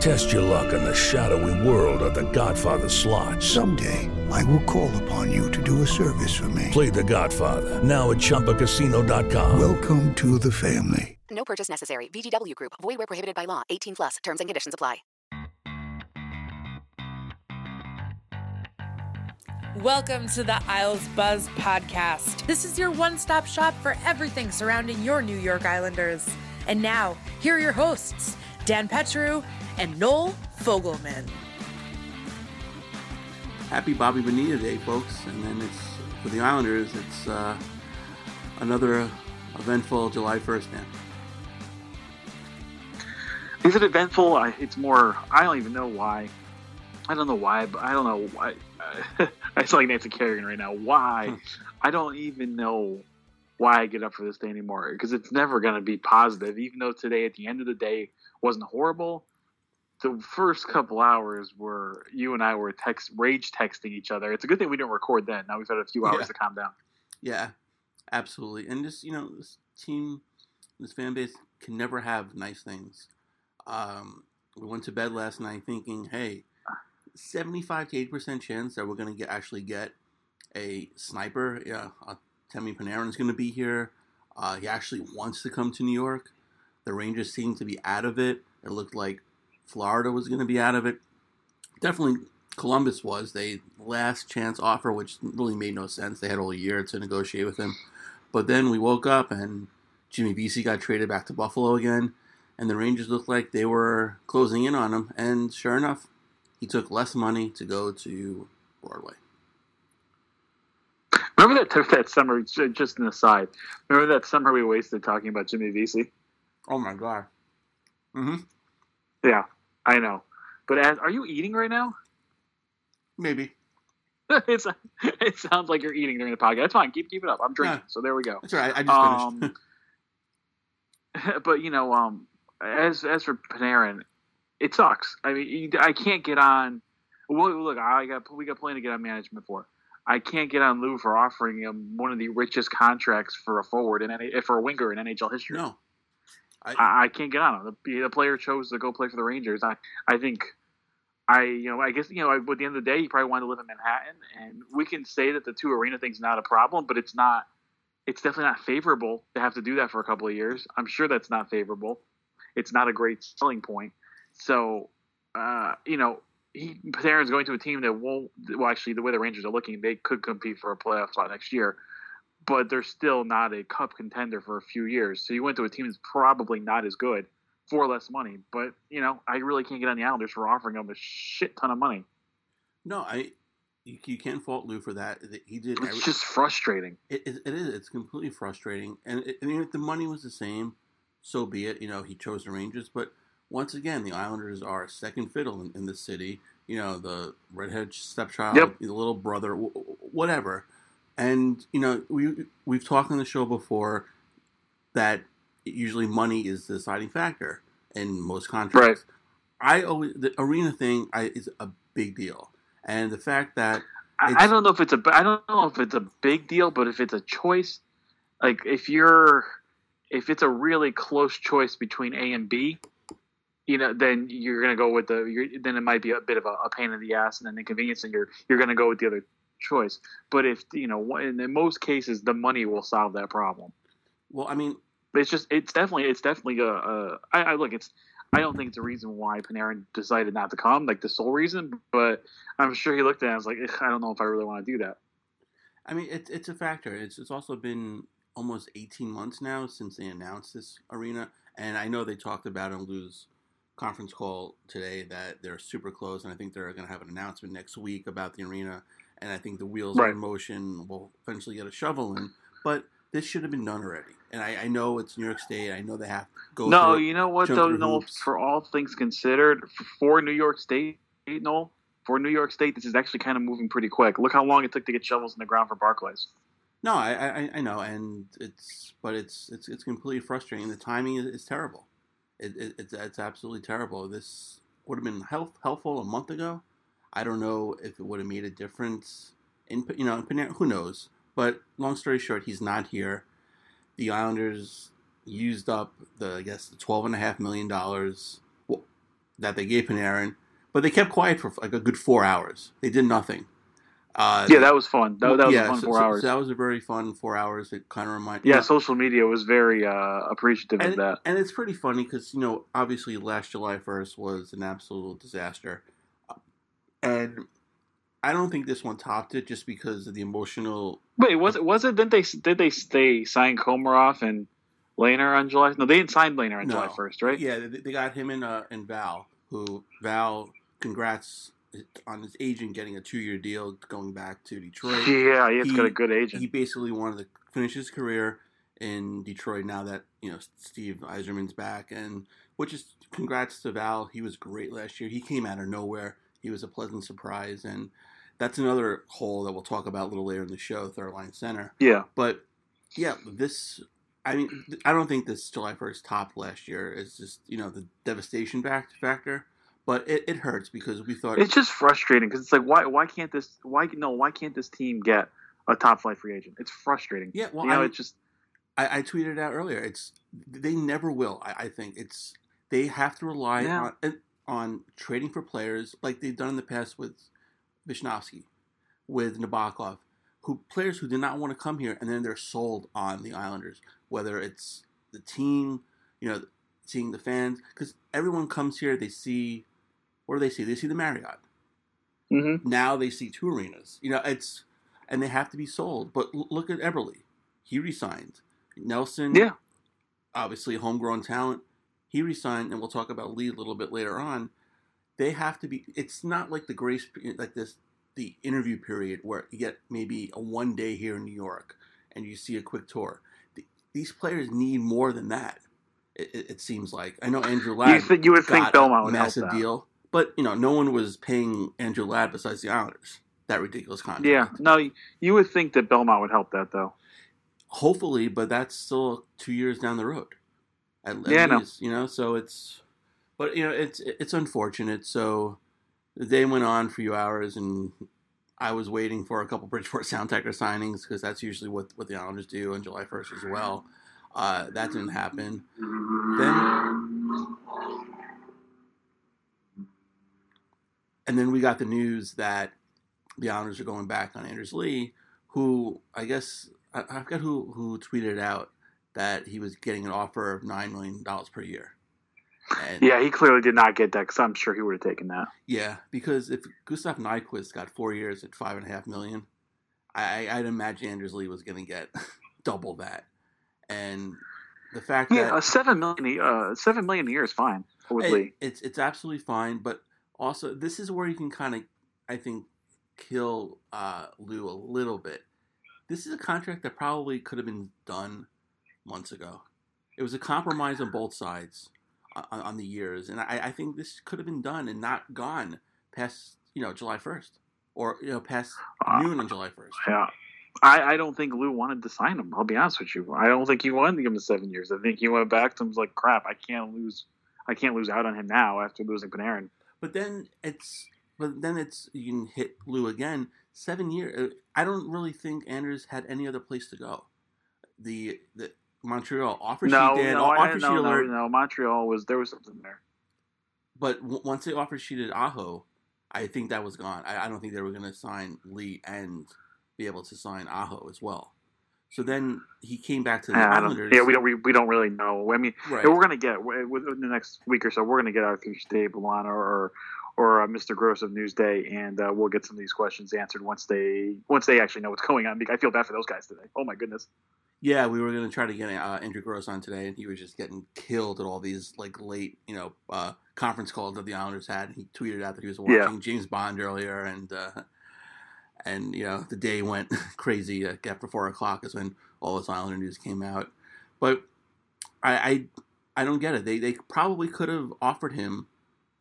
Test your luck in the shadowy world of The Godfather slot. Someday, I will call upon you to do a service for me. Play The Godfather now at ChumbaCasino.com. Welcome to the family. No purchase necessary. VGW Group. Void where prohibited by law. 18 plus. Terms and conditions apply. Welcome to the Isles Buzz podcast. This is your one stop shop for everything surrounding your New York Islanders. And now, here are your hosts, Dan Petru and Noel Fogelman. Happy Bobby Bonilla Day, folks. And then it's for the Islanders, it's uh, another eventful July 1st now. Is it eventful? I, it's more. I don't even know why. I don't know why. But I don't know why. I sound like Nancy Kerrigan right now. Why? I don't even know why I get up for this day anymore because it's never going to be positive. Even though today, at the end of the day, wasn't horrible. The first couple hours were you and I were text rage texting each other. It's a good thing we didn't record then. Now we've had a few hours Yeah. to calm down. Yeah, absolutely. And just, you know, this team, this fan base can never have nice things. Um, we went to bed last night thinking, hey, 75 to 80% chance that we're going to get actually get a sniper. Yeah, uh, Temi is going to be here. Uh, he actually wants to come to New York. The Rangers seem to be out of it. It looked like Florida was going to be out of it. Definitely Columbus was. They last chance offer, which really made no sense. They had all year to negotiate with him. But then we woke up and Jimmy Vesey got traded back to Buffalo again, and the Rangers looked like they were closing in on him. And sure enough, he took less money to go to Broadway. Remember that that summer? Just an aside. Remember that summer we wasted talking about Jimmy Vesey? Oh my god. Mm-hmm. Yeah, I know. But as, are you eating right now? Maybe. it's, it sounds like you're eating during the podcast. That's fine. Keep keep it up. I'm drinking, Yeah. so there we go. That's right. I just finished. Um, but you know, um, as as for Panarin, it sucks. I mean, you- I can't get on. Well, look, I got we got plenty to get on management for. I can't get on Lou for offering him one of the richest contracts for a forward in any, for a winger in NHL history. No, I, I can't get on him. The, the player chose to go play for the Rangers. I I think. I you know I guess you know at the end of the day he probably wanted to live in Manhattan and we can say that the two arena thing's not a problem but it's not it's definitely not favorable to have to do that for a couple of years. I'm sure that's not favorable. It's not a great selling point. So, uh, you know, he Panarin's going to a team that won't. Well, actually, the way the Rangers are looking, they could compete for a playoff spot next year, but they're still not a cup contender for a few years. So you went to a team that's probably not as good for less money. But you know, I really can't get on the Islanders for offering them a shit ton of money. No, I you, you can't fault Lou for that. He did. It's just frustrating. It, it, it is. It's completely frustrating. And it, I mean, if the money was the same, so be it. You know, he chose the Rangers. But once again, the Islanders are second fiddle in, in the city. You know, the redhead stepchild, Yep. the little brother, whatever. And you know, we we've talked on the show before that usually money is the deciding factor in most contracts. Right. I always the arena thing I, is a big deal, and the fact that I, I don't know if it's a I don't know if it's a big deal, but if it's a choice, like if you're if it's a really close choice between A and B, you know, then you're gonna go with the you're, then it might be a bit of a, a pain in the ass and an inconvenience, and you're you're gonna go with the other choice. But if you know, in, in most cases, the money will solve that problem. Well, I mean, it's just it's definitely it's definitely a, a I, I look it's I don't think it's a reason why Panarin decided not to come, like the sole reason. But I'm sure he looked at it and was like, I don't know if I really want to do that. I mean, it's it's a factor. It's it's also been almost 18 months now since they announced this arena, and I know they talked about on Lou's conference call today that they're super close, and I think they're going to have an announcement next week about the arena, and I think the wheels are Right. in motion. will eventually get a shovel in, but this should have been done already. And I, I know it's New York State. I know they have to go. no, you know what though, Noel. For all things considered, for New York State, Noel, for New York State, this is actually kind of moving pretty quick. Look how long it took to get shovels in the ground for Barclays. No, I, I I know, and it's but it's it's it's completely frustrating. The timing is, is terrible. It, it, it's it's absolutely terrible. This would have been help, helpful a month ago. I don't know if it would have made a difference. In you know, in Panarin- who knows? But long story short, he's not here. The Islanders used up the I guess the twelve and a half million dollars that they gave Panarin, but they kept quiet for like a good four hours. They did nothing. Uh, yeah, that was fun. That, that was yeah, a fun so- four so- hours. So that was a very fun four hours. It kind of reminded. yeah, social media was very uh, appreciative and, of that. and it's pretty funny because you know obviously last July first was an absolute disaster, and I don't think this one topped it just because of the emotional. Wait, was it? Was it? Didn't they? Did they? They sign Komarov and Lehner on July? No, they didn't sign Lehner on No. July first, right? Yeah, they, they got him and uh, and Val. Who Val? Congrats on his agent getting a two year deal going back to Detroit. Yeah, he's got a good agent. He basically wanted to finish his career in Detroit now that you know Steve Yzerman's back, and which is congrats to Val. He was great last year. He came out of nowhere. He was a pleasant surprise, and that's another hole that we'll talk about a little later in the show. Third line center. Yeah. But yeah, this. I mean, I don't think this July first top last year is just you know the devastation factor, but it, it hurts because we thought It's just frustrating because it's like, why? Why can't this? Why no? Why can't this team get a top flight free agent? It's frustrating. Yeah, well, you know, I- it's just I, I tweeted out earlier. It's they never will. I, I think it's they have to rely Yeah. on on trading for players like they've done in the past with Visnovsky, with Nabokov, who players who did not want to come here and then they're sold on the Islanders. Whether it's the team, you know, seeing the fans, because everyone comes here, they see what do they see? They see the Marriott. Mm-hmm. Now they see two arenas. You know, it's and they have to be sold. But l- look at Eberle. He resigned. Nelson, Yeah. obviously homegrown talent. He resigned, and we'll talk about Lee a little bit later on. They have to be. It's not like the grace, like this, the interview period where you get maybe a one day here in New York, and you see a quick tour. The- These players need more than that. It, it, it seems like I know Andrew Ladd. thi- you would think Belmont would help massive that. deal, but you know no one was paying Andrew Ladd besides the Islanders that ridiculous contract. yeah. No, you would think that Belmont would help that though. hopefully, but that's still two years down the road. At, at Yeah, least, you know. So it's, but you know, it's it's unfortunate. So the day went on for a few hours, and I was waiting for a couple Bridgeport Sound Tiger signings because that's usually what what the Islanders do on July first as well. Uh, that didn't happen. Then. And then we got the news that the Islanders are going back on Anders Lee, who I guess I, I forgot who who tweeted out that he was getting an offer of nine million dollars per year. And Yeah, he clearly did not get that because I'm sure he would have taken that. yeah, because if Gustav Nyquist got four years at five and a half million, I, I'd imagine Anders Lee was going to get double that. And the fact Yeah, that uh, seven million. Uh, seven million a year is fine Lee. It's it's absolutely fine, but also this is where you can kind of, I think, kill uh, Lou a little bit. This is a contract that probably could have been done months ago. It was a compromise on both sides on, on the years, and I, I, think this could have been done and not gone past you know July first or you know past uh, noon on July first. Yeah. I, I don't think Lou wanted to sign him. I'll be honest with you. I don't think he wanted to give him seven years. I think he went back to him was like, "Crap, I can't lose. I can't lose out on him now after losing Panarin." But then it's but then it's you can hit Lou again. Seven years. Uh, I don't really think Anders had any other place to go. The the Montreal offer no, did. No, offer I, sheet no, alert. no, no. Montreal was there was something there. But w- once they offer sheeted Aho, I think that was gone. I, I don't think they were going to sign Lee and be able to sign Aho as well. So then he came back to the yeah, Islanders. Yeah, we don't we, we don't really know. I mean, Right. we're gonna get within the next week or so. We're gonna get Arthur Staple or or uh, Mr. Gross of Newsday, and uh, we'll get some of these questions answered once they once they actually know what's going on. I feel bad for those guys today. Oh my goodness. Yeah, we were going to try to get uh, Andrew Gross on today, and he was just getting killed at all these like late, you know, uh, conference calls that the Islanders had. He tweeted out that he was watching Yeah. James Bond earlier, and uh, and you know the day went crazy. Uh, after four o'clock is when all this Islander news came out. But I, I I don't get it. They they probably could have offered him.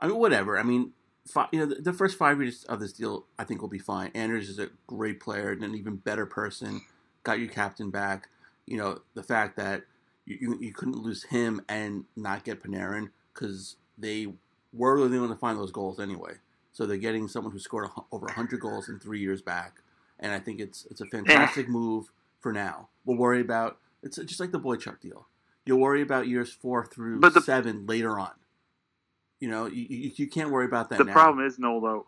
I mean, whatever. I mean, fi- you know, the, the first five years of this deal, I think will be fine. Anders is a great player and an even better person. Got your captain back. You know, the fact that you, you, you couldn't lose him and not get Panarin because they were really going to find those goals anyway. So they're getting someone who scored a, over 100 goals in three years back, and I think it's it's a fantastic move for now. We'll worry about it's just like the Boychuk deal. You'll worry about years four through the- seven later on. You know, you, you, you can't worry about that. the now. problem is, no, though.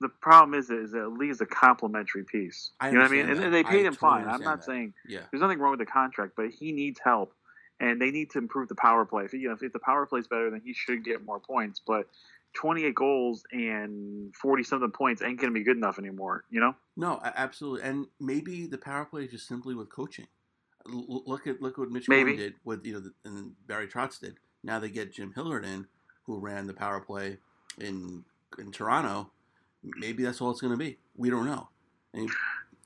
The problem is, is that Lee is a complimentary piece. I you know what I mean? And, and they paid I him totally fine. I'm not that. saying Yeah. there's nothing wrong with the contract, but he needs help, and they need to improve the power play. If, you know, if the power play is better, then he should get more points. But 28 goals and 40 something points ain't going to be good enough anymore. You know? No, absolutely, and maybe the power play is just simply with coaching. L- look at look what Mitch Maybe. Did with you know, the, and Barry Trotz did. Now they get Jim Hiller in, who ran the power play in in Toronto. Maybe that's all it's going to be. We don't know. And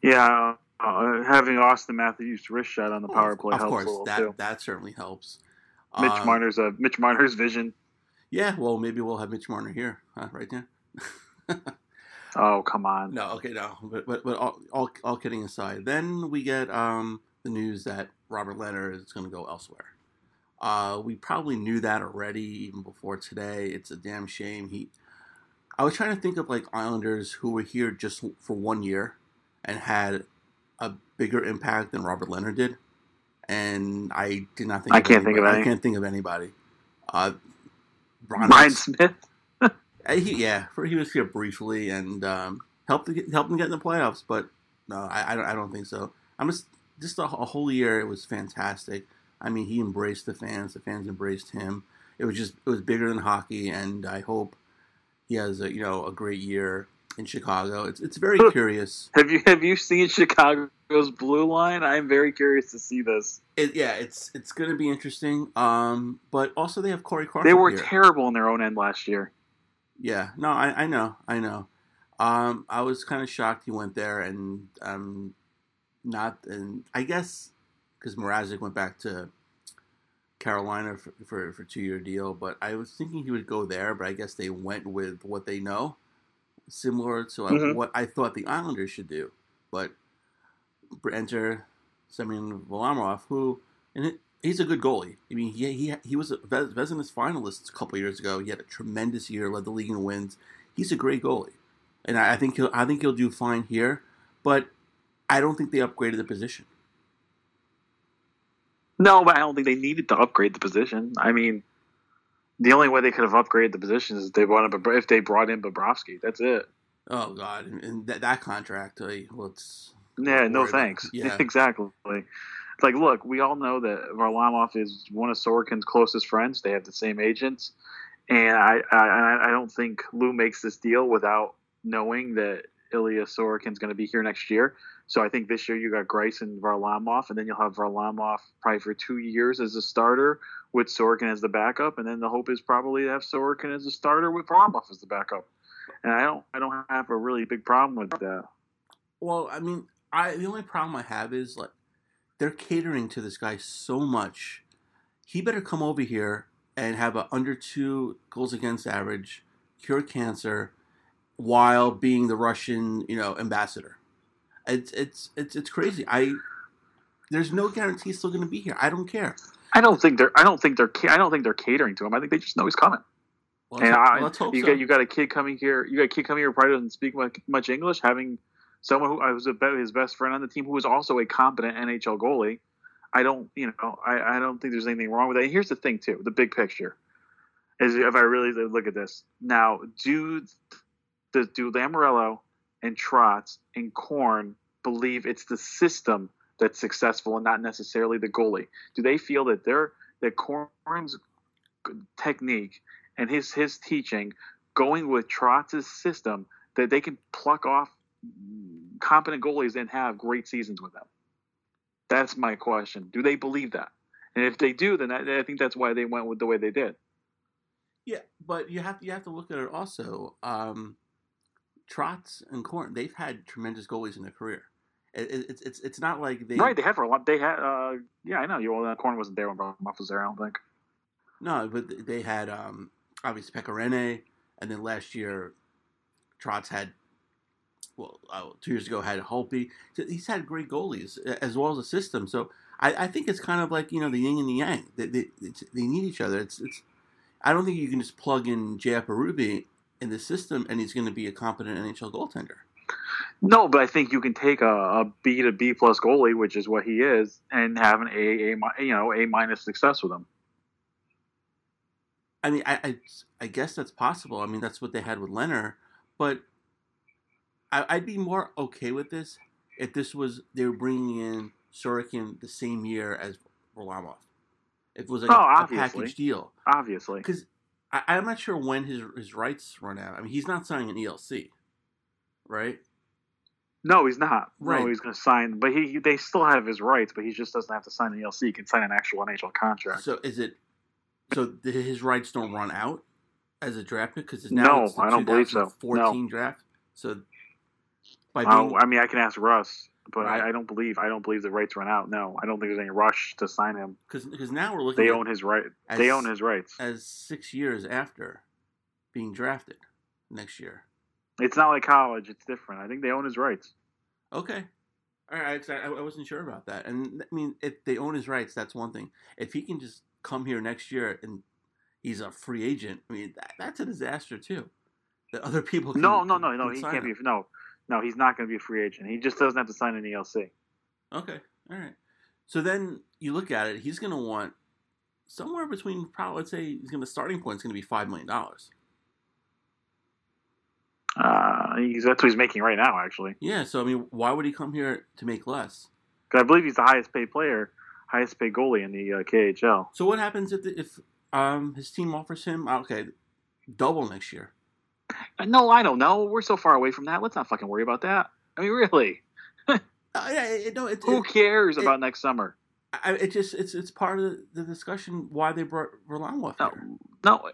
Yeah. Uh, having Auston Matthews' wrist shot on the power play of helps course, a little that too. that certainly helps. Mitch Um, Marner's uh, Mitch Marner's vision. Yeah, well, maybe we'll have Mitch Marner here, huh, right there. Oh come on. No, okay, no, but but, but all, all all kidding aside, then we get um the news that Robin Lehner is going to go elsewhere. Uh, we probably knew that already even before today. It's a damn shame. He, I was trying to think of like Islanders who were here just for one year and had a bigger impact than Robin Lehner did, and I did not think. I of can't think of anybody. any. I can't think of anybody. Uh, Ron Brian Smith. uh, he, yeah, for, he was here briefly and um, helped helped them get in the playoffs, but no, I, I don't I don't think so. I'm just just a, a whole year. It was fantastic. I mean, he embraced the fans. The fans embraced him. It was just it was bigger than hockey, and I hope he has a you know a great year in Chicago. It's it's very curious. Have you have you seen Chicago's blue line? I'm very curious to see this. It, yeah, it's it's going to be interesting. Um, but also they have Corey Crawford. They were here. terrible in their own end last year. Yeah, no, I, I know, I know. Um, I was kind of shocked he went there, and um, not, and I guess because Mrazek went back to Carolina for for, for two year deal, but I was thinking he would go there, but I guess they went with what they know, similar to uh, Mhm. what I thought the Islanders should do. But enter Semyon Varlamov, who and it, he's a good goalie. I mean, he he he was a finalist a couple years ago. He had a tremendous year, led the league in wins. He's a great goalie, and I, I think he'll I think he'll do fine here. But I don't think they upgraded the position. No, but I don't think they needed to upgrade the position. I mean, the only way they could have upgraded the position is if they brought in, if they brought in Bobrovsky. That's it. Oh God, and, that, that contract, uh, let's Yeah, no thanks. Yeah. exactly. It's like, look, we all know that Varlamov is one of Sorokin's closest friends. They have the same agents, and I, I, I don't think Lou makes this deal without knowing that Ilya Sorokin's going to be here next year. So I think this year you got Greiss and Varlamov, and then you'll have Varlamov probably for two years as a starter with Sorokin as the backup, and then the hope is probably to have Sorokin as a starter with Varlamov as the backup. and I don't I don't have a really big problem with that. Well, I mean, I the only problem I have is like they're catering to this guy so much. He better come over here and have a under two goals against average, cure cancer, while being the Russian, you know, ambassador. It's it's it's it's crazy. I there's no guarantee he's still going to be here. I don't care. I don't think they're I don't think they're I don't think they're catering to him. I think they just know he's coming. Well, and I, well, you so. got you got a kid coming here. You got a kid coming here who probably doesn't speak much, much English. Having someone who uh, I was a, be- his best friend on the team who was also a competent NHL goalie. I don't, you know, I, I don't think there's anything wrong with that. And here's the thing too, the big picture is if I really look at this now, do do, do Lamoriello and Trotz and Korn believe it's the system that's successful and not necessarily the goalie? Do they feel that their that Korn's technique and his his teaching going with Trotz's system that they can pluck off competent goalies and have great seasons with them? That's my question. Do they believe that? And if they do, then I, I think that's why they went with the way they did. Yeah, but you have to you have to look at it also. Um, Trotz and Korn, they've had tremendous goalies in their career. It, it, it's it's it's not like they right. They had for a lot. They had. Uh, yeah, I know. You well, Korn wasn't there when Muff was there. I don't think. No, but they had um, obviously Pekka Rinne, and then last year, Trotz had. Well, uh, two years ago had Holtby. So he's had great goalies as well as a system. So I, I think it's kind of like you know the yin and the yang. They they, they need each other. It's it's. I don't think you can just plug in JF Berube in the system and he's going to be a competent NHL goaltender. No, but I think you can take a, a B to B plus goalie, which is what he is, and have an A, A you know A minus success with him. I mean, I, I, I guess that's possible. I mean, that's what they had with Leonard, but I, I'd be more okay with this if this was they were bringing in Sorokin the same year as Varlamov. If it was like oh, a, a package deal, obviously, because I'm not sure when his his rights run out. I mean, he's not signing an ELC, right? No, he's not. Right. No, he's going to sign, but he they still have his rights, but he just doesn't have to sign an ELC. He can sign an actual NHL contract. So is it? So his rights don't run out as a draft pick because it's now no, I don't believe so. 2014 No. draft. So by I, being, I mean, I can ask Russ, but Right. I, I don't believe I don't believe the rights run out. No, I don't think there's any rush to sign him. because now we're looking. They own his right. as- They own his rights. as six years after being drafted next year. It's not like college. It's different. I think they own his rights. Okay. All right, I, I wasn't sure about that. And I mean, if they own his rights, that's one thing. If he can just come here next year and he's a free agent, I mean, that, that's a disaster too. That other people can, No, no, no, no. He can't him. be. No, no. He's not going to be a free agent. He just doesn't have to sign an ELC. Okay, all right. So then you look at it, he's going to want somewhere between probably let's say he's going to starting point is going to be five million dollars. Uh, he's, that's what he's making right now, actually. Yeah. So I mean, why would he come here to make less? 'Cause I believe he's the highest paid player, highest paid goalie in the uh, KHL. So what happens if the, if um his team offers him okay double next year? Uh, No, I don't know. We're so far away from that. Let's not fucking worry about that. I mean, really, Uh, yeah, no, it, who it, cares it- about next summer? I, it just it's it's part of the, discussion why they brought Varlamov here. No,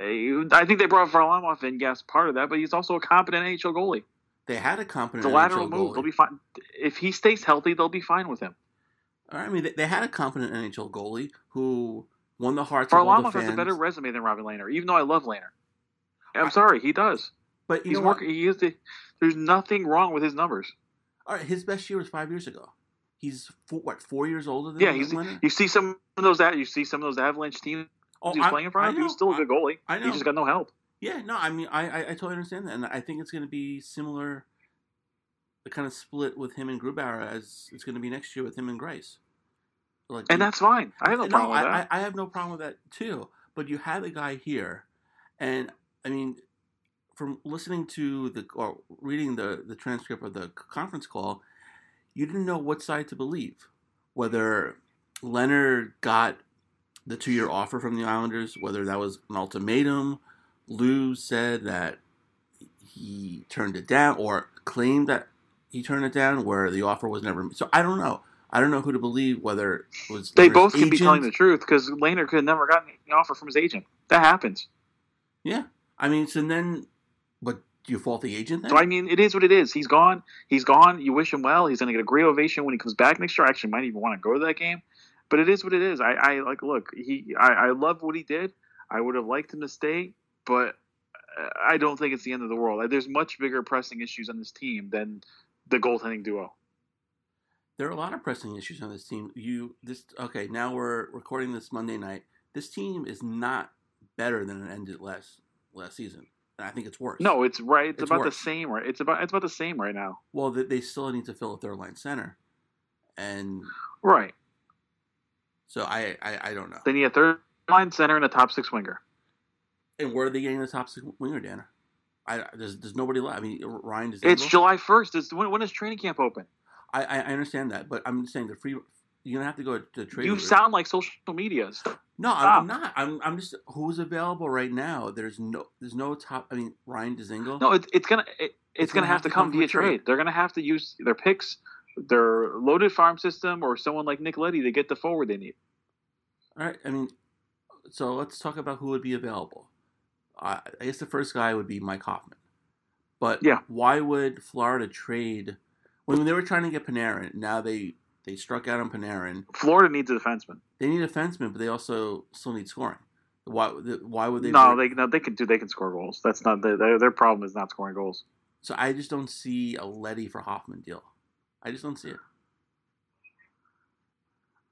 I I think they brought Varlamov in. Yes, part of that, but he's also a competent NHL goalie. They had a competent lateral NHL move. goalie. They'll be fine if he stays healthy. They'll be fine with him. I mean, they, they had a competent NHL goalie who won the hearts of all the Varlamov fans. has a better resume than Robin Lehner, even though I love Lehner. I'm sorry, he does. But he's working. He is the. There's nothing wrong with his numbers. All right, his best year was five years ago. He's four, what four years older than Yeah, he's. Leonard? You see some of those. That you see some of those Avalanche teams Oh, he's I- playing in front of. He was know. still a good goalie. I know. He just got no help. Yeah, no, I mean, I, I, I totally understand that, and I think it's going to be similar, the kind of split with him and Grubauer as it's going to be next year with him and Greiss. Like, And that's fine. I have no problem with I, that. I, I have no problem with that too. But you have a guy here, and I mean, from listening to the or reading the the transcript of the conference call, you didn't know what side to believe. Whether Leonard got the two year offer from the Islanders, whether that was an ultimatum. Lou said that he turned it down or claimed that he turned it down where the offer was never so I don't know. I don't know who to believe whether it was They Leonard's both can be telling the truth because Lehner could have never gotten the offer from his agent. That happens. Yeah. I mean, so then But do you fault the agent then? So I mean, it is what it is. He's gone. He's gone. You wish him well. He's going to get a great ovation when he comes back next year. I actually might even want to go to that game. But it is what it is. I, I like look. He I, I love what he did. I would have liked him to stay, but uh, I don't think it's the end of the world. There's much bigger pressing issues on this team than the goaltending duo. There are a lot of pressing issues on this team. You this okay? Now we're recording this Monday night. This team is not better than it ended last last season. And I think it's worse. No, it's right. It's, It's about worse. the same. Right. It's about it's about the same right now. Well, they, they still need to fill a third line center, and Right. so I I, I don't know. They need a third line center and a top six winger. And where are they getting the top six winger, Danner? I there's there's nobody left. I mean, Ryan is. It's July first. It's when, when is training camp open? I, I understand that, but I'm saying the free. You're gonna have to go to trade. You route. sound like social media. Stop. No, I'm, not. I'm, I'm just who's available right now. There's no there's no top. I mean, Ryan Dzingel. No, it, it's gonna it, it's, gonna, have to come, from via trade. trade. They're gonna have to use their picks, their loaded farm system, or someone like Nick Leddy to get the forward they need. All right. I mean, so let's talk about who would be available. I I guess the first guy would be Mike Hoffman. But Yeah. why would Florida trade when they were trying to get Panarin? Now they they struck out on Panarin. Florida needs a defenseman. They need a defenseman, but they also still need scoring. Why? Why would they? no, break- they no they can do they can score goals. That's not their their, problem is not scoring goals. So I just don't see a Leddy for Hoffman deal. I just don't see it.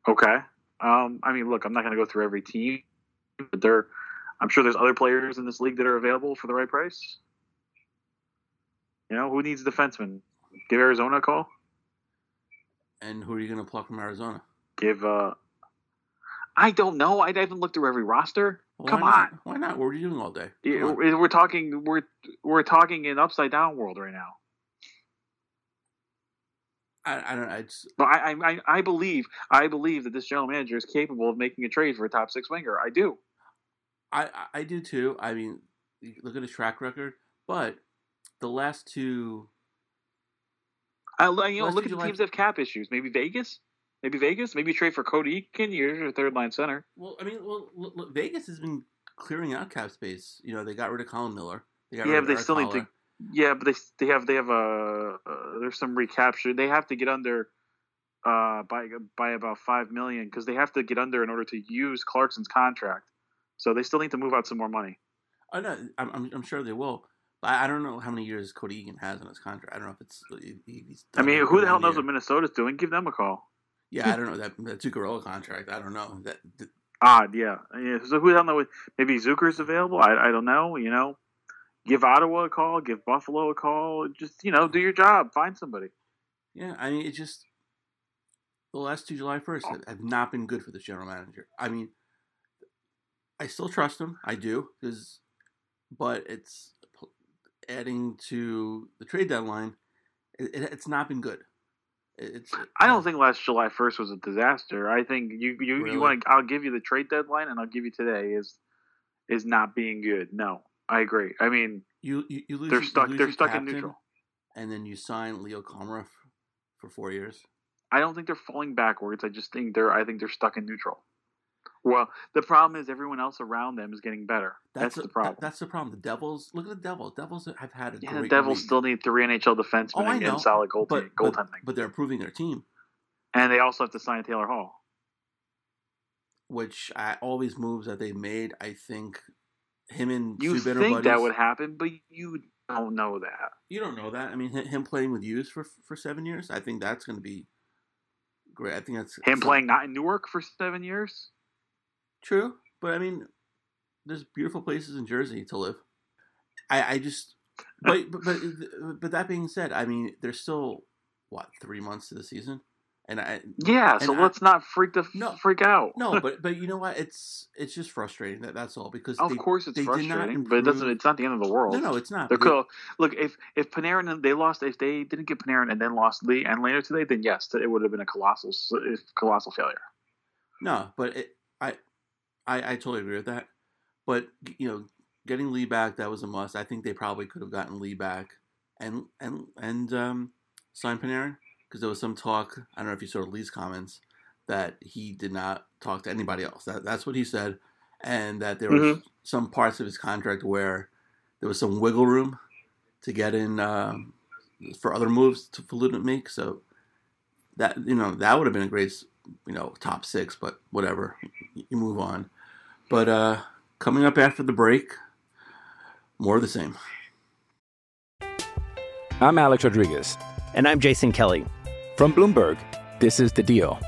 Okay. Um, I mean, look, I'm not going to go through every team, but there, I'm sure there's other players in this league that are available for the right price. You know, who needs a defenseman? Give Arizona a call. And who are you going to pluck from Arizona? Give. uh I don't know. I haven't looked through every roster. Well, Come why on. Not? Why not? What are you doing all day? Yeah, We're talking. We're we're talking in upside down world right now. I, I don't. I just, But I, I I- believe I believe that this general manager is capable of making a trade for a top six winger. I do. I- I do too. I mean, look at his track record, but the last two. I, you know, look at the teams that have cap issues. Maybe Vegas. Maybe Vegas. Maybe trade for Cody Eakin. You're your third line center. Well, I mean, well, look, look, Vegas has been clearing out cap space. You know, they got rid of Colin Miller. They Yeah, but they still need to. Yeah, but they they have they have a uh, there's some recapture. They have to get under uh by by about five million because they have to get under in order to use Clarkson's contract. So they still need to move out some more money. I know. I'm, I'm, I'm sure they will. I I don't know how many years Cody Eakin has on his contract. I don't know if it's. he- He's I mean, who the hell knows year. what Minnesota's doing? Give them a call. Yeah, I don't know that that Zuccarello contract. I don't know that. that Odd, yeah. yeah. So who the hell knows? Maybe Zucker's available. I I don't know. You know, give Ottawa a call. Give Buffalo a call. Just you know, do your job. Find somebody. yeah, I mean, it just the last two July first have, have not been good for this general manager. I mean, I still trust him. I do because, but it's adding to the trade deadline. It, it, it's not been good. It's I don't think last July first was a disaster. I think you you, Really? you want to. I'll give you the trade deadline, and I'll give you today is is not being good. No, I agree. I mean, you you, you lose. they're stuck. lose They're stuck in neutral. and then you sign Leo Komarov for four years. I don't think they're falling backwards. I just think they're. I think they're stuck in neutral. Well, the problem is everyone else around them is getting better. That's, a- the problem. that- that's the problem. The Devils. Look at the Devils. Devils have had a yeah, the Devils league. still need three NHL defensemen Oh, and, know. and solid goal but, but, goaltending, but they're improving their team, and they also have to sign Taylor Hall. which I, all these moves that they made, I think him and You think that would happen, but you don't know that. You don't know that. I mean, him playing with Hughes for for seven years, I think that's going to be great. I think that's Him playing not in Newark for seven years. True, but I mean, there's beautiful places in Jersey to live. I, I just, but, but but but that being said, I mean, there's still what three months to the season, and I Yeah, and so I- let's not freak the No. freak out. no, but but you know what? It's it's just frustrating that that's all because of they- course it's they did not frustrating, but it doesn't. It's not the end of the world. No, no, it's not. They're cool. Look, if if Panarin and they lost, if they didn't get Panarin and then lost Lee and later today, then yes, it would have been a colossal, colossal failure. No, but it, I, I, I totally agree with that. But you know, getting Lee back that was a must. I think they probably could have gotten Lee back and and and um, signed Panarin because there was some talk. I don't know if you saw Lee's comments that he did not talk to anybody else. That that's what he said, and that there was Mhm. some parts of his contract where there was some wiggle room to get in uh, for other moves to Falud to make. So that you know that would have been a great you know top six, but whatever, you move on. But uh, coming up after the break, more of the same. I'm Alex Rodriguez. And I'm Jason Kelly. From Bloomberg, this is The Deal.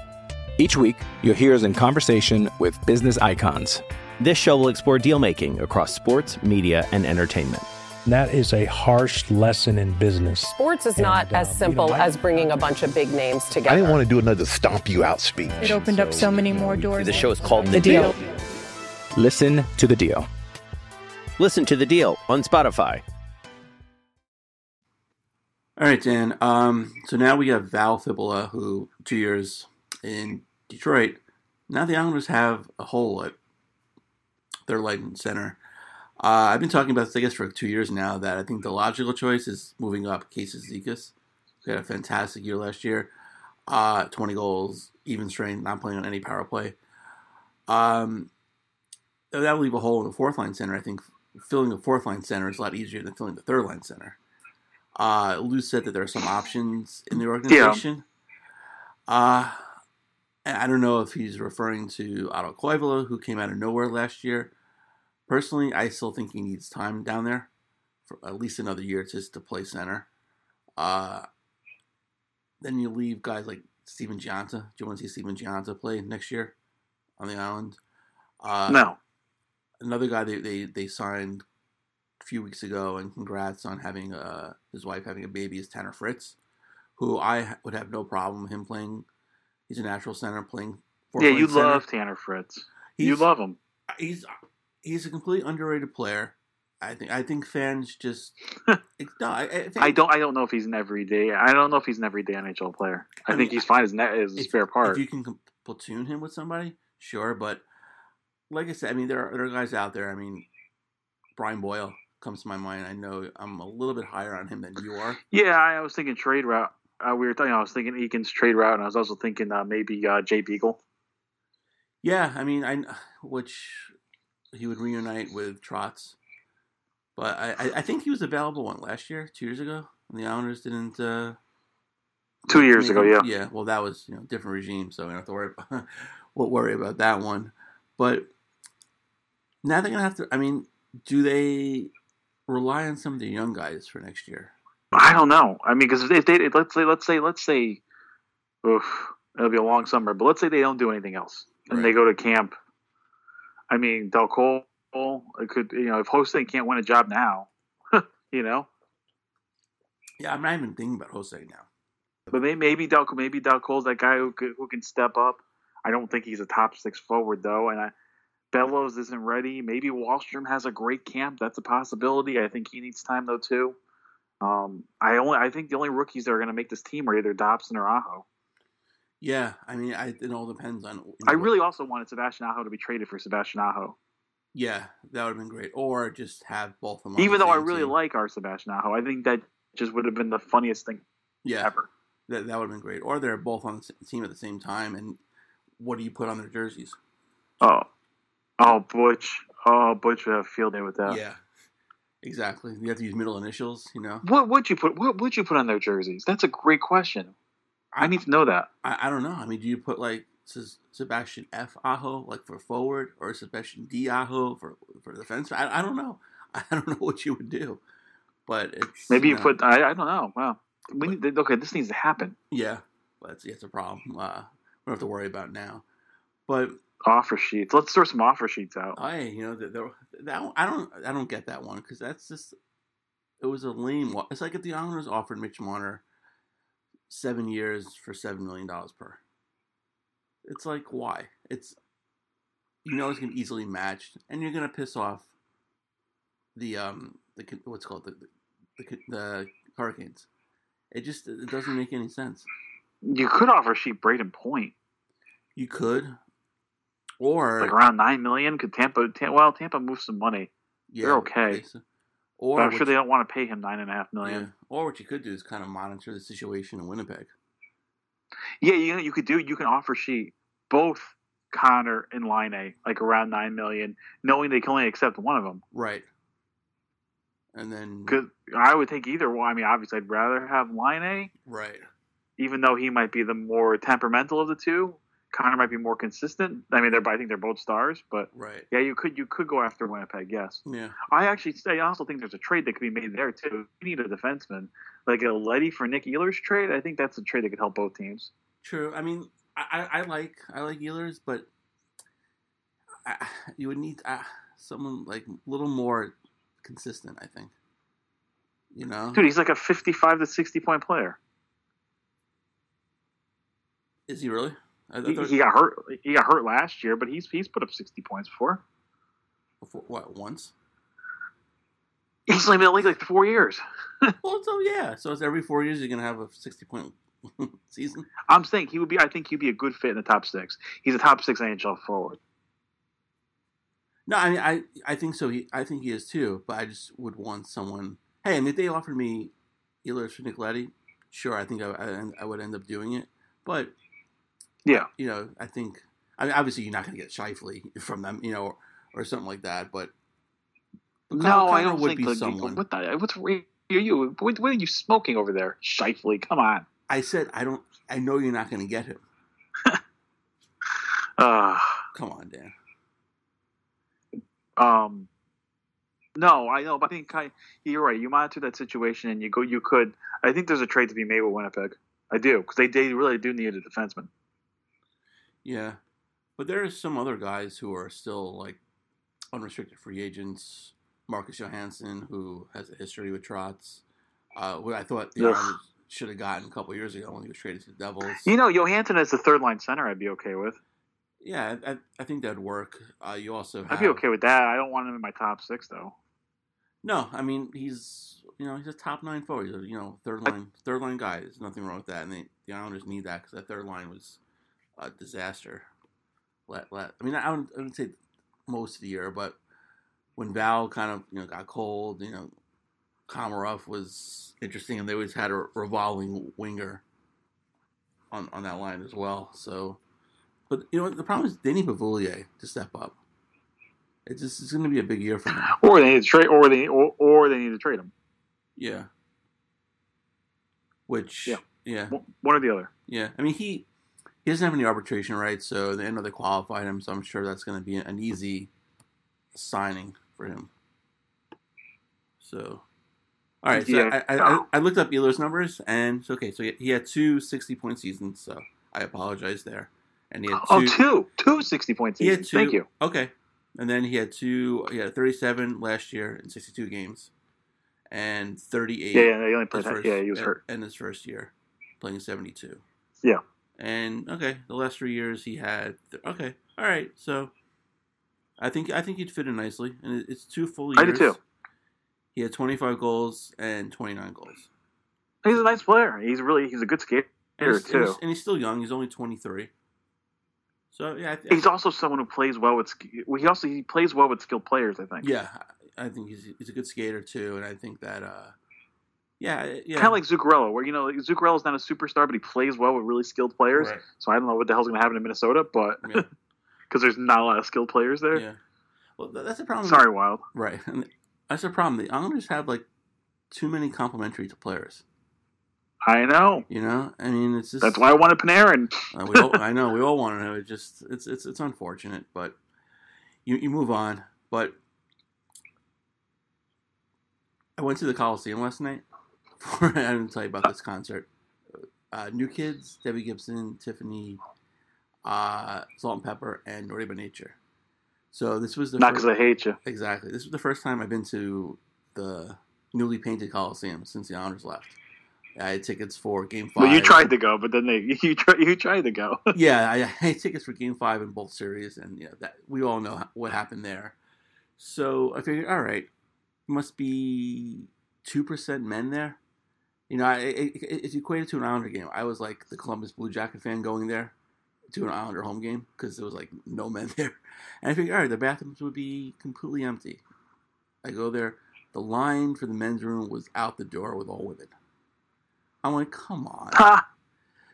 Each week, you'll hear us in conversation with business icons. This show will explore deal making across sports, media, and entertainment. That is a harsh lesson in business. Sports is not And, uh, as simple you know, I- as bringing a bunch of big names together. I didn't want to do another stomp you out speech. It opened up so many more doors. The show is called The Deal. Listen to The Deal. Listen to The Deal on Spotify. All right, Dan. Um, so now we have Val Filppula, who two years in Detroit. Now the Islanders have a hole at their light center. Uh, I've been talking about this, I guess, for two years now. That I think the logical choice is moving up Casey Cizikas. He had a fantastic year last year. Uh, 20 goals, even strength, not playing on any power play. Um, that would leave a hole in the fourth line center. I think filling the fourth line center is a lot easier than filling the third line center. Uh, Lou said that there are some options in the organization. Uh, I don't know if he's referring to Otto Koivula, who came out of nowhere last year. Personally, I still think he needs time down there for at least another year just to play center. Uh, then you leave guys like Stephen Gionta. Do you want to see Stephen Gionta play next year on the island? Uh, no. Another guy they, they, they signed a few weeks ago, and congrats on having uh, his wife having a baby, is Tanner Fritz, who I would have no problem him playing. He's a natural center playing. Yeah, you center. love Tanner Fritz. you love him. He's he's a completely underrated player. I think I think fans just no. I, I, think, I don't. I don't know if he's an everyday. I don't know if he's an everyday NHL player. I, I think mean, he's fine as net as a if, spare part. If you can platoon him with somebody, sure. But like I said, I mean there are, there are guys out there. I mean Brian Boyle comes to my mind. I know I'm a little bit higher on him than you are. yeah, I was thinking trade route. Uh, we were talking. I was thinking Eakin's trade route, and I was also thinking uh, maybe uh, Jay Beagle. Yeah, I mean, I which he would reunite with Trotz, but I, I, think he was available one last year, two years ago, and the Islanders didn't. Uh, Two years ago, him- yeah. Yeah, well, that was you know different regime, so we don't have to worry about, we'll worry about that one. But now they're gonna have to. I mean, do they rely on some of the young guys for next year? I don't know. I mean, because if they let's say let's say let's say, oof, it'll be a long summer. But let's say they don't do anything else and they go to camp. I mean, Dal Colle, it could you know if Ho-Sang can't win a job now, you know. Yeah, I'm not even thinking about Jose now. But may- maybe Del maybe Dal Colle's that guy who could, who can step up. I don't think he's a top six forward though, and I, Bellows isn't ready. Maybe Wahlstrom has a great camp. That's a possibility. I think he needs time though too. Um, I only I think the only rookies that are going to make this team are either Dobson or Aho. Yeah, I mean, I, it all depends on. you know, I what- really also wanted Sebastian Aho to be traded for Sebastian Aho, Yeah, that would have been great. Or just have both of them. even the though I really team. like our Sebastian Aho. I think that just would have been the funniest thing yeah, ever. That that would have been great. Or they're both on the team at the same time, and what do you put on their jerseys? Oh, oh Butch, oh Butch would have a field day with that. Yeah, exactly. You have to use middle initials. You know, What would you put? What would you put on their jerseys? That's a great question. I need to know that. I, I don't know. I mean, do you put like Sebastian F Aho like for forward, or Sebastian D Aho for for defense? I, I don't know. I don't know what you would do, but it's Maybe you know, put. I, I don't know. Wow. We need, okay, this needs to happen. yeah. That's yeah, it's a problem. Uh, we don't have to worry about now, but Offer sheets. Let's throw some offer sheets out. I, you know, the, that I don't, I don't get that one because that's just, it was a lame. It's like if the Islanders offered Mitch Marner seven years for seven million dollars per. It's like why? It's, you know, it's gonna be easily matched, and you're gonna piss off the um the what's it called the the, the, the Hurricanes. It just it doesn't make any sense. You could offer sheet Brayden Point, You could, or like around nine million. Could Tampa? Tam, well, Tampa moves some money. yeah, They're okay. Or but I'm sure they don't want to pay him nine and a half million. Yeah. Or what you could do is kind of monitor the situation in Winnipeg. Yeah, you know, you could do. You can offer sheet both Connor and Laine, like around nine million, knowing they can only accept one of them. Right. and then Cause I would think either one. I mean, obviously, I'd rather have Laine, right. even though he might be the more temperamental of the two. Connor might be more consistent. I mean, they're I think they're both stars, but Right. yeah, you could you could go after Winnipeg. Yes, Yeah. I actually I also think there's a trade that could be made there too. You need a defenseman like a Leddy for Nick Ehlers trade. I think that's a trade that could help both teams. True. I mean, I, I, like I like Ehlers, but I, you would need uh, someone like a little more consistent. I think. You know, Dude, he's like a 55 to 60 point player. is he really? He, he got hurt. He got hurt last year, but he's he's put up 60 points before. before, what once? He's only been in the league like four years. well, so yeah. So it's every four years you're gonna have a sixty point season. I'm saying he would be. I think he'd be a good fit in the top six. He's a top six NHL forward. No, I mean, I I think so. He I think he is too. But I just would want someone. Hey, I mean, if they offered me Ehlers for Nicoletti, sure, I think I, I, I would end up doing it. But Yeah, you know, I think I mean, obviously you're not going to get Scheifele from them, you know, or, or something like that. But, no, Connor- I don't would think. be Like, someone. What the? What's are you? What, what are you smoking over there, Scheifele? Come on. I said I don't. I know you're not going to get him. Uh, Come on, Dan. um, no, I know, but I think I, you're right. You monitor that situation, and you go. You could. I think there's a trade to be made with Winnipeg. I do because they they really do need a defenseman. Yeah, but there are some other guys who are still like unrestricted free agents. Marcus Johansson, who has a history with Trotz, uh, who I thought the Ugh. Islanders should have gotten a couple years ago when he was traded to the Devils. You know, Johansson as the third line center, I'd be okay with. Yeah, I, I think that'd work. Uh, you also have I'd be okay with that. I don't want him in my top six though. no. I mean, he's you know he's a top nine forward. He's a, you know third line third line guy. There's nothing wrong with that, and they, the Islanders need that because that third line was a disaster. Let, let, I mean, I wouldn't, I wouldn't say most of the year, but when Val kind of you know got cold, you know, Komarov was interesting, and they always had a revolving winger on on that line as well. So, but you know? The problem is they need Beauvillier to step up. It's just it's going to be a big year for them. Or they need to trade, or they or, or they need to trade him. Yeah. Which Yeah. yeah One or the other. yeah. I mean he he doesn't have any arbitration rights, so they know they qualified him. So I'm sure that's going to be an easy signing for him. So. All right, so Yeah. I, I, I, looked up Ehlers' numbers, and it's okay. So he- he had two 60 point seasons, so I apologize there. And he had Oh, two, two 60 point seasons. two. Thank you. Okay. And then he had two. He had 37 last year in 62 games, and 38. Yeah, yeah, he only played that- yeah, he was hurt. in his first year, playing 72. Yeah. And okay, the last three years he had. Okay, all right. So I think I think he'd fit in nicely, and it- it's two full years. I do too. He had 25 goals and 29 goals. He's a nice player. He's really he's a good skater And he's, and too. he's- and he's still young. He's only 23. So yeah, I th- He's also someone who plays well with. Well, he also he plays well with skilled players. I think. Yeah, I I think he's he's a good skater too, and I think that uh, yeah, yeah, Kind of like Zuccarello, where you know Zuccarello's not a superstar, but he plays well with really skilled players. Right. So I don't know what the hell's going to happen in Minnesota, but because Yeah. there's not a lot of skilled players there. yeah. Well, that's the problem. Sorry, Wild. right? And that's the problem. The Islanders have like too many complimentary to players. I know. You know, I mean, it's just That's why I wanted Panarin. Uh, we all, I know we all want to know. It just it's it's it's unfortunate, but you you move on. But I went to the Coliseum last night. I didn't tell you about this concert. Uh, New Kids, Debbie Gibson, Tiffany, uh, Salt-N-Pepa, and Naughty by Nature. So this was the Not because I hate you. exactly. This was the first time I've been to the newly painted Coliseum since the Islanders left. I had tickets for Game Five. Well, you tried to go, but then they you tried you tried to go. yeah, I I had tickets for Game Five in both series, and yeah, that we all know what happened there. So I figured, all right, must be two percent men there. You know, it, it, it's equated to an Islander game. I was like the Columbus Blue Jacket fan going there to an Islander home game because there was like no men there, and I figured, all right, the bathrooms would be completely empty. I go there, the line for the men's room was out the door with all women. I'm like, come on.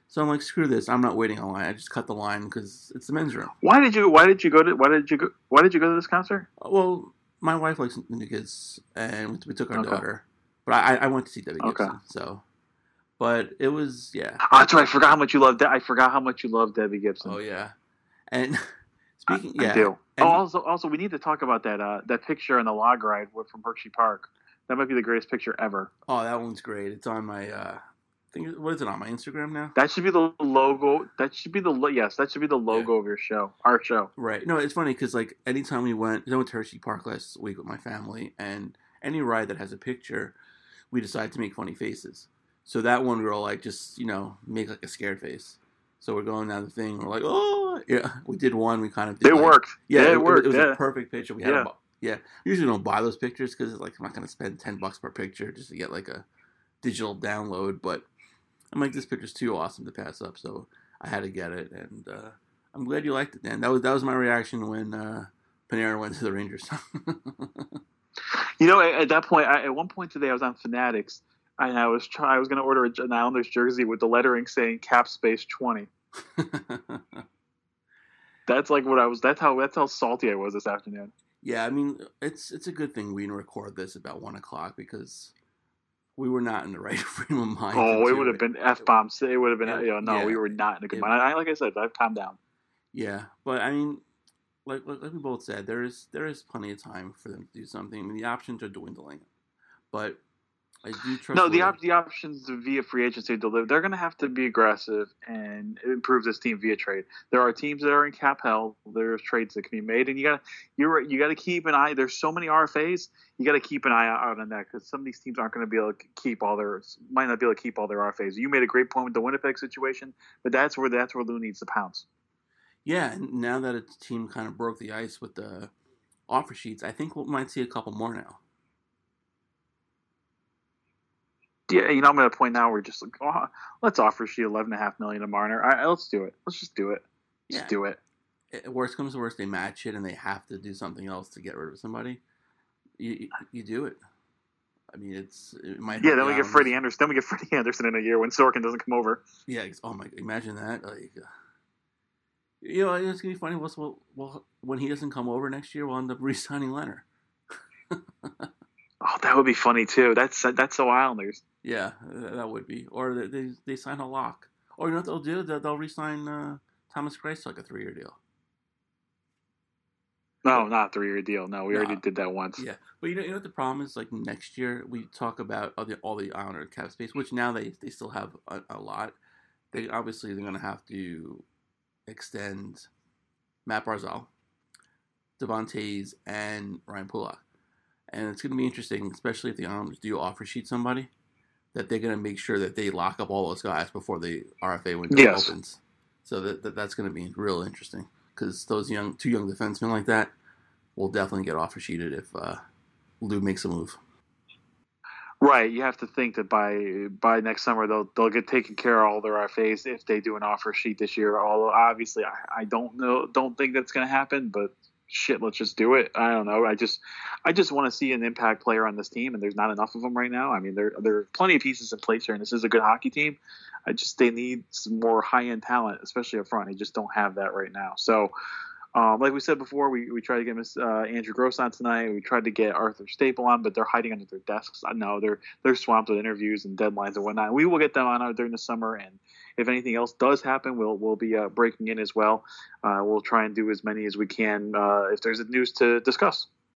So I'm like, screw this. I'm not waiting online. I just cut the line because it's the men's room. Why did you Why did you go to Why did you go Why did you go to this concert? Uh, well, My wife likes New Kids, and we, we took our Okay. daughter. But I, I went to see Debbie Okay. Gibson. So, but it was yeah. Oh, that's right. I forgot how much you love. De- I forgot how much you love Debbie Gibson. Oh yeah. And speaking, I yeah, do. and- oh, also, also, we need to talk about that uh, that picture on the log ride from Hershey Park. That might be the greatest picture ever. Oh, that one's great. It's on my. uh I think what is it on my Instagram now? That should be the logo. That should be the lo- yes. That should be the logo of your show, our show. Right. No, it's funny because like anytime we went, I went to Hershey Park last week with my family, and any ride that has a picture, we decide to make funny faces. So that one we were all like, just you know, make like a scared face. So we're going down the thing. We're like, oh, yeah. We did one. We kind of did It like- worked. Yeah, Yeah, it it, worked, It was yeah. a perfect picture. We had. Yeah. A, yeah. Usually don't buy those pictures because it's like I'm not gonna spend ten bucks per picture just to get like a digital download. But I'm like, this picture's too awesome to pass up, so I had to get it, and uh, I'm glad you liked it, Dan. That was that was my reaction when uh, Panarin went to the Rangers. You know, at, at that point, I, at one point today, I was on Fanatics, and I was try, I was going to order an Islanders jersey with the lettering saying "Cap Space 20." that's like what I was. That's how that's how salty I was this afternoon. yeah, I mean, it's it's a good thing we didn't record this about one o'clock because we were not in the right frame of mind. Oh, it would have been f bombs. It would have been. You know, no, Yeah. we were not in a good It- mind. I, like I said, I've calmed down. Yeah, but I mean, like, like we both said, there is there is plenty of time for them to do something. I mean, the options are dwindling, but I do trust. No, the op- the options via free agency to live. They're going to have to be aggressive and improve this team via trade. There are teams that are in cap hell. There's trades that can be made, and you got you're right, you got to keep an eye. There's so many RFAs. You got to keep an eye out on that because some of these teams aren't going to be able to keep all their might not be able to keep all their RFAs. You made a great point with the Winnipeg situation, but that's where that's where Lou needs to pounce. Yeah, and now that a team kind of broke the ice with the offer sheets, I think we might see a couple more now. Yeah, you know, I'm at a point now where just like, oh, let's offer sheet 11 and a half million to Marner. I, I- let's do it. Let's just do it. Just Yeah. do it. Eh, Worst comes to worst, they match it and they have to do something else to get rid of somebody. You you, you do it. I mean, it's it might. Yeah, then we get Freddie Andersen. Then we get Freddie Andersen in a year when Sorokin doesn't come over. Yeah. Oh my! Imagine that. Like, uh, you know, it's gonna be funny. We'll, we'll, we'll, when he doesn't come over next year, we'll end up re-signing Lehner. Oh, that would be funny too. That's that's so Islanders. Yeah, that would be. Or they they, they sign Halak. Or you know what they'll do? They'll, they'll re-sign uh, Thomas Greiss to like a three-year deal. No, not a three-year deal. No, we No. already did that once. Yeah, but you know, you know what the problem is? Like next year, we talk about all the all the Islander cap space, which now they they still have a, a lot. They obviously they're gonna have to extend Matt Barzal, Devon Toews, and Ryan Pulock, and it's gonna be interesting, especially if the Islanders do offer sheet somebody, that they're gonna make sure that they lock up all those guys before the RFA window Yes. opens. So that, that that's gonna be real interesting because those young two young defensemen like that will definitely get offer sheeted if uh, Lou makes a move. Right. You have to think that by by next summer they'll they'll get taken care of all their RFAs if they do an offer sheet this year. Although obviously I, I don't know don't think that's going to happen, but shit, let's just do it. I don't know. I just I just want to see an impact player on this team, and there's not enough of them right now. I mean, there there are plenty of pieces in place here, and this is a good hockey team. I just they need some more high end talent, especially up front. They just don't have that right now. So. Um, like we said before, we, we tried to get Miss uh, Andrew Gross on tonight. We tried to get Arthur Staple on, but they're hiding under their desks. I know they're they're swamped with interviews and deadlines and whatnot. We will get them on during the summer, and if anything else does happen, we'll we'll be uh, breaking in as well. Uh, we'll try and do as many as we can uh, if there's news to discuss.